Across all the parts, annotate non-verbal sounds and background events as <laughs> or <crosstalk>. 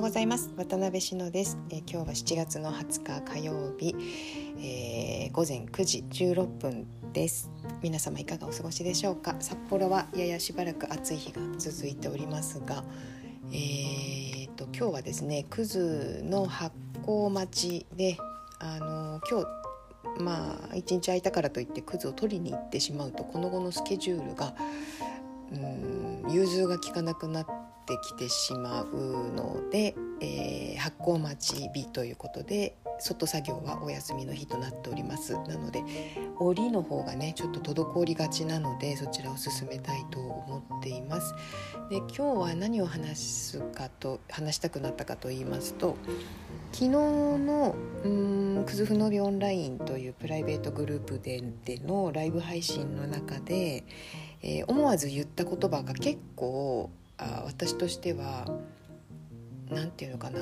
ようございます。渡辺志乃です、えー、今日は7月の20日火曜日、えー、午前9時16分です。皆様いかがお過ごしでしょうか？札幌はややしばらく暑い日が続いておりますがえーと、今日はですねくずの発酵待ちであの今日まあ一日空いたからといってくずを取りに行ってしまうとこの後のスケジュールがうん融通が利かなくなってってきてしまうので、えー、発酵待ち日ということで外作業がお休みの日となっております。なので折の方がねちょっと滞りがちなのでそちらを進めたいと思っています。で今日は何を話すかと話したくなったかと言いますと昨日の「うんクズフのびオンライン」というプライベートグループででのライブ配信の中で、えー、思わず言った言葉が結構あ私としては何て言うのかな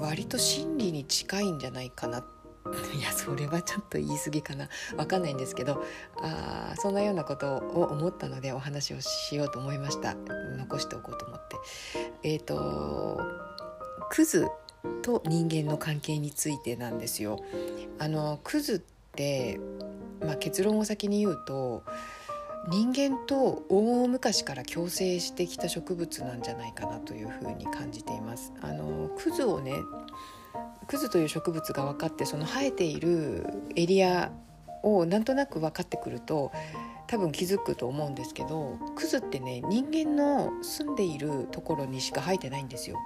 割と真理に近いんじゃないかな。<laughs> いやそれはちょっと言い過ぎかな。分かんないんですけどあそんなようなことを思ったのでお話をしようと思いました。残しておこうと思って。えっ、ー、とクズと人間の関係についてなんですよ。あのクズって、まあ、結論を先に言うと人間と大昔から共生してきた植物なんじゃないかなというふうに感じています。あのクズをねクズという植物が分かってその生えているエリアをなんとなく分かってくると多分気づくと思うんですけどクズってね人間の住んでいるところにしか生えてないんですよ。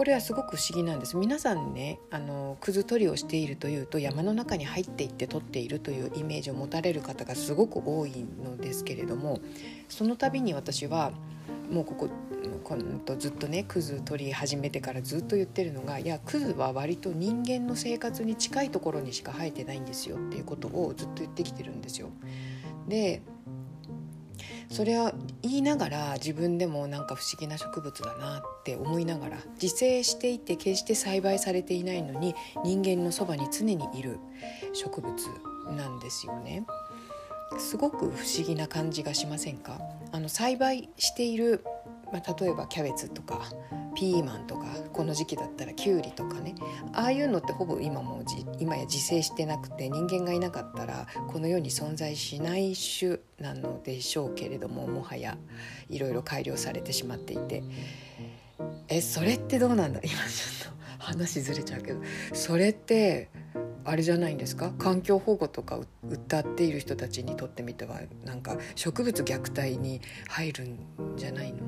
これはすごく不思議なんです皆さんねあのくず取りをしているというと山の中に入っていって取っているというイメージを持たれる方がすごく多いのですけれどもその度に私はもうこここのずっとねクズ取り始めてからずっと言ってるのがいやクズは割と人間の生活に近いところにしか生えてないんですよっていうことをずっと言ってきてるんですよ。でそれは言いながら自分でもなんか不思議な植物だなって思いながら自生していて決して栽培されていないのに人間のそばに常にいる植物なんですよね。すごく不思議な感じがしませんか？あの栽培している、まあ、例えばキャベツとかピーマンとかこの時期だったらきゅうりとかね。ああいうのってほぼ今も今や自生してなくて人間がいなかったらこの世に存在しない種なのでしょうけれどももはやいろいろ改良されてしまっていて。えそれってどうなんだ？<laughs> 今ちょっと話ずれちゃうけど。それってあれじゃないんですか？環境保護とか歌っている人たちにとってみてはなんか植物虐待に入るんじゃないの？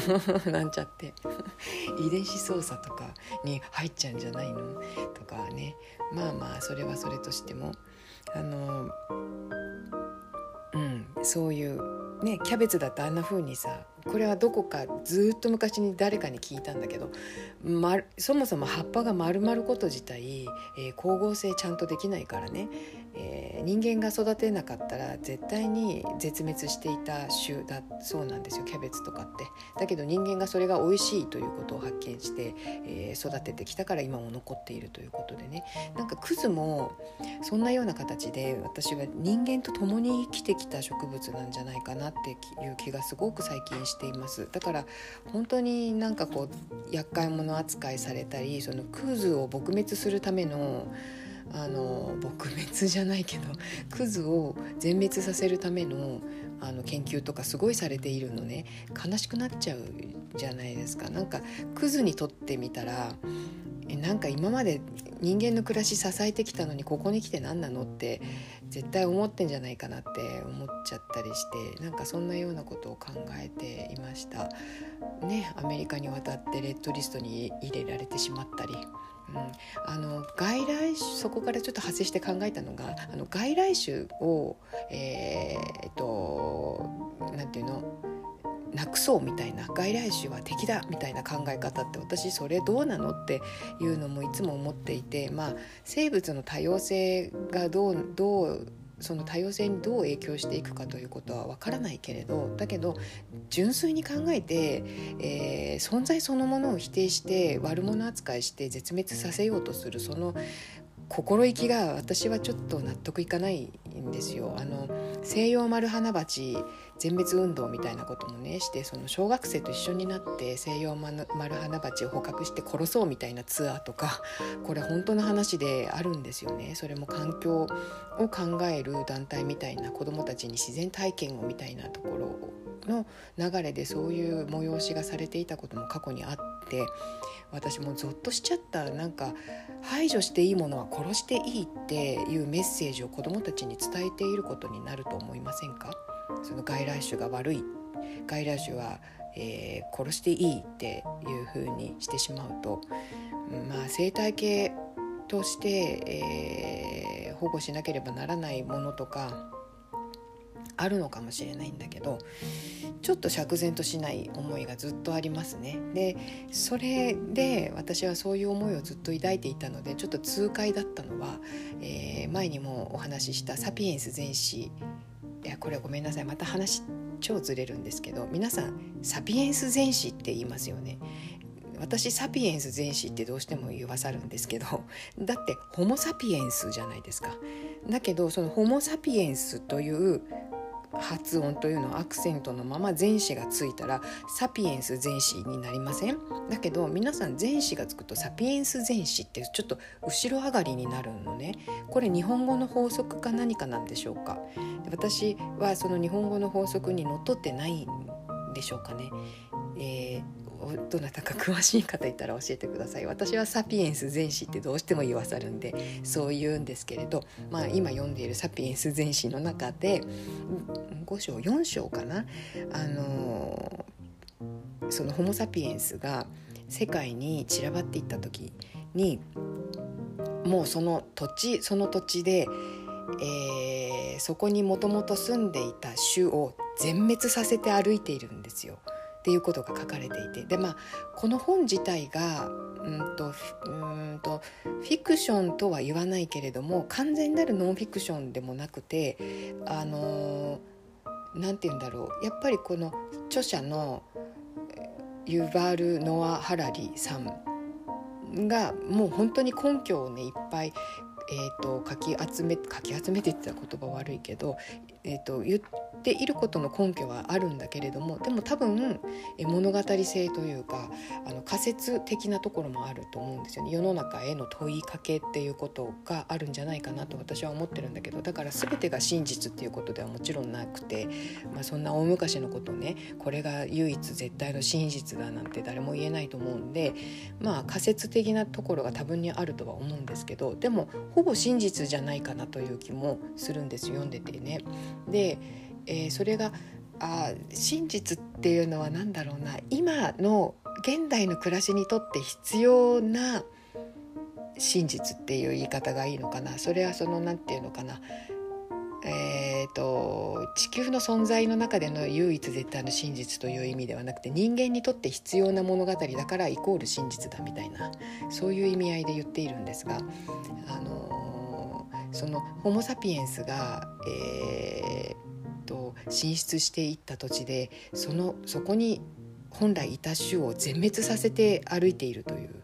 <laughs> なんちゃって。<laughs> 遺伝子操作とかに入っちゃうんじゃないの？とかね。まあまあそれはそれとしても。あのうんそういうねキャベツだってあんな風にさこれはどこかずっと昔に誰かに聞いたんだけど、ま、そもそも葉っぱが丸まること自体、えー、光合成ちゃんとできないからね。えー、人間が育てなかったら絶対に絶滅していた種だそうなんですよ。キャベツとかって。だけど人間がそれが美味しいということを発見して、えー、育ててきたから今も残っているということでね。なんかクズもそんなような形で私は人間と共に生きてきた植物なんじゃないかなっていう気がすごく最近してています。だから本当になんかこう厄介者扱いされたりそのクズを撲滅するためのあの撲滅じゃないけど <laughs> クズを全滅させるためのあの研究とかすごいされているのね。悲しくなっちゃうじゃないですか。なんかクズにとってみたらなんか今まで人間の暮らし支えてきたのにここに来て何なのって絶対思ってんじゃないかなって思っちゃったりしてなんかそんなようなことを考えていました。ねアメリカに渡ってレッドリストに入れられてしまったり。うん、あの外来種そこからちょっと派生して考えたのがあの外来種をえー、っとなんていうの？なくそうみたいな外来種は敵だみたいな考え方って私それどうなのっていうのもいつも思っていてまあ生物の多様性がどうどうその多様性にどう影響していくかということはわからないけれどだけど純粋に考えて、えー、存在そのものを否定して悪者扱いして絶滅させようとするその心意気が私はちょっと納得いかないんですよ。あの西洋丸花鉢全滅運動みたいなこともねしてその小学生と一緒になって西洋マルハナバチを捕獲して殺そうみたいなツアーとかこれ本当の話であるんですよね。それも環境を考える団体みたいな子どもたちに自然体験をみたいなところの流れでそういう催しがされていたことも過去にあって私もゾッとしちゃった。なんか排除していいものは殺していいっていうメッセージを子どもたちに伝えていることになると思いませんか？その外来種が悪い。外来種は、えー、殺していいっていうふうにしてしまうと、まあ、生態系として、えー、保護しなければならないものとかあるのかもしれないんだけどちょっと釈然としない思いがずっとありますね。でそれで私はそういう思いをずっと抱いていたのでちょっと痛快だったのは、えー、前にもお話しした「サピエンス全史」いやこれごめんなさいまた話超ずれるんですけど皆さん「サピエンス全史」って言いますよね。私サピエンス全史ってどうしても言わさるんですけどだってホモ・サピエンスじゃないですかだけどそのホモ・サピエンスという発音というのアクセントのまま前詞がついたらサピエンス前詞になりません？だけど皆さん前詞がつくとサピエンス前詞ってちょっと後ろ上がりになるのね。これ日本語の法則か何かなんでしょうか？私はその日本語の法則にのっとってないんでしょうかね、えーどなたか詳しい方いたら教えてください私はサピエンス全史ってどうしても言わさるんでそう言うんですけれど、まあ、今読んでいるサピエンス全史の中で5章4章かなあのそのホモ・サピエンスが世界に散らばっていった時にもうその土地その土地で、えー、そこにもともと住んでいた種を全滅させて歩いているんですよ。っていうことが書かれていて。でまあこの本自体がうんとうんとフィクションとは言わないけれども完全なるノンフィクションでもなくてあの何て言うんだろう。やっぱりこの著者のユーバール・ノア・ハラリさんがもう本当に根拠をねいっぱいえーと、書き集め書き集めてって言ったら言葉悪いけど、えーと、言っていることの根拠はあるんだけれどもでも多分物語性というかあの仮説的なところもあると思うんですよね世の中への問いかけっていうことがあるんじゃないかなと私は思ってるんだけどだから全てが真実っていうことではもちろんなくて、まあ、そんな大昔のことねこれが唯一絶対の真実だなんて誰も言えないと思うんでまあ仮説的なところが多分にあるとは思うんですけどでもほぼ真実じゃないかなという気もするんです読んでてね。で、えー、それがあ真実っていうのは何だろうな。今の現代の暮らしにとって必要な真実っていう言い方がいいのかな。それはその何て言うのかな。えーと、地球の存在の中での唯一絶対の真実という意味ではなくて人間にとって必要な物語だからイコール真実だみたいな。そういう意味合いで言っているんですが、あのー、そのホモ・サピエンスが、えー進出していった土地でそのそこに本来いた種を全滅させて歩いているという。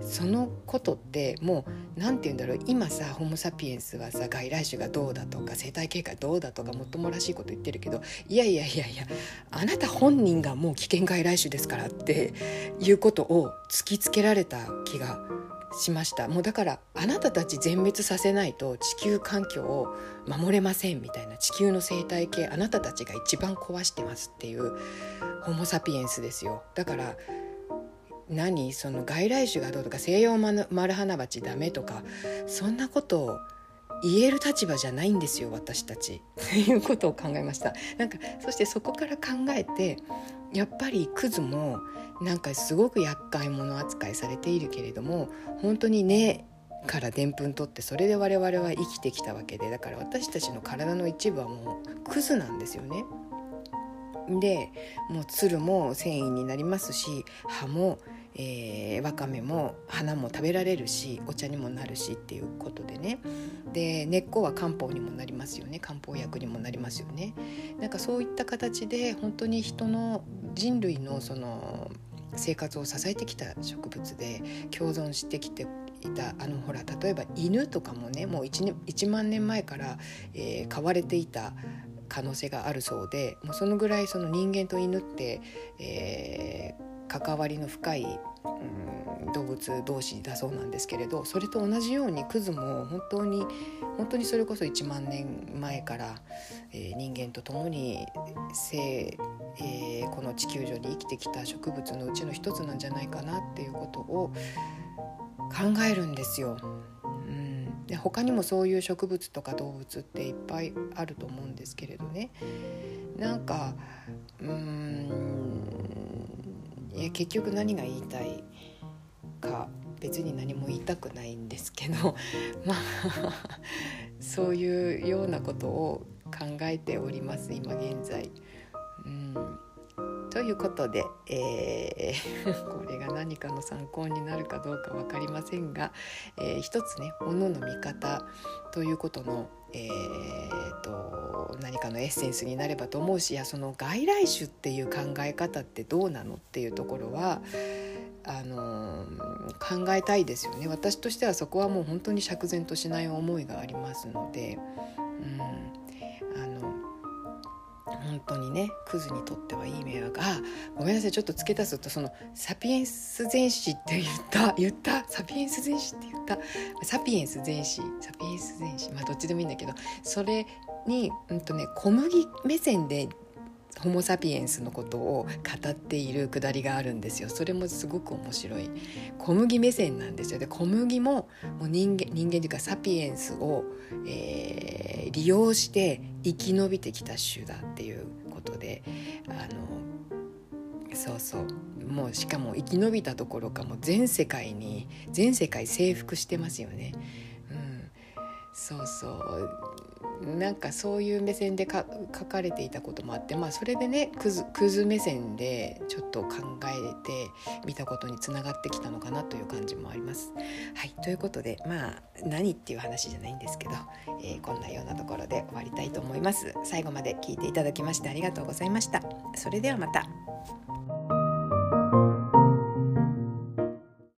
そのことってもう何て言うんだろう。今さホモ・サピエンスはさ外来種がどうだとか生態系がどうだとかもっともらしいこと言ってるけどいやいやいやいやあなた本人がもう危険外来種ですからっていうことを突きつけられた気がしました。もうだからあなたたち全滅させないと地球環境を守れませんみたいな地球の生態系あなたたちが一番壊してますっていうホモ・サピエンスですよ。だから何その外来種がどうとか西洋マルハナバチダメとかそんなことを言える立場じゃないんですよ私たち。っていうことを考えました。なんかそしてそこから考えてやっぱりクズもなんかすごく厄介者扱いされているけれども本当にねからでんぷん取ってそれで我々は生きてきたわけでだから私たちの体の一部はもうクズなんですよね。でもう鶴も繊維になりますし葉も、えー、わかめも花も食べられるしお茶にもなるしっていうことでね。で根っこは漢方にもなりますよね。漢方薬にもなりますよね。なんかそういった形で本当に人の人類のその生活を支えてきた植物で共存してきていたあのほら例えば犬とかもねもう 1, 1万年前から、えー、飼われていた可能性があるそうでもうそのぐらいその人間と犬って、えー、関わりの深い、うん、動物同士だそうなんですけれどそれと同じようにクズも本当に本当にそれこそ1万年前から、えー、人間と共に生、えー、この地球上に生きてきた植物のうちの一つなんじゃないかなっていうことを考えるんですよ。うんで他にもそういう植物とか動物っていっぱいあると思うんですけれどねなんかうんえ結局何が言いたいか別に何も言いたくないんですけど <laughs> まあそういうようなことを考えております今現在。うんということで、えー、<laughs> これが何かの参考になるかどうか分かりませんが、えー、一つねものの見方ということの、えーと、何かのエッセンスになればと思うしいやその外来種っていう考え方ってどうなのっていうところはあのー、考えたいですよね。私としてはそこはもう本当に釈然としない思いがありますので、本当にねクズにとってはいい迷惑。あごめんなさいちょっと付け足すとそのサピエンス全史って言った <laughs> 言った？サピエンス全史って言った？サピエンス全史？サピエンス全史？まあどっちでもいいんだけどそれに、うんとね、小麦目線でホモ・サピエンスのことを語っているくだりがあるんですよ。それもすごく面白い。小麦目線なんですよ。で小麦ももう人間人間というかサピエンスを、えー、利用して生き延びてきた種だっていうことであのそうそうもうしかも生き延びたどころかもう全世界に全世界征服してますよね。そうそうなんかそういう目線で書かれていたこともあって、まあ、それでねクズクズ目線でちょっと考えてみたことにつながってきたのかなという感じもあります。はいということでまあ何っていう話じゃないんですけど、えー、こんなようなところで終わりたいと思います。最後まで聞いていただきましてありがとうございました。それではまた。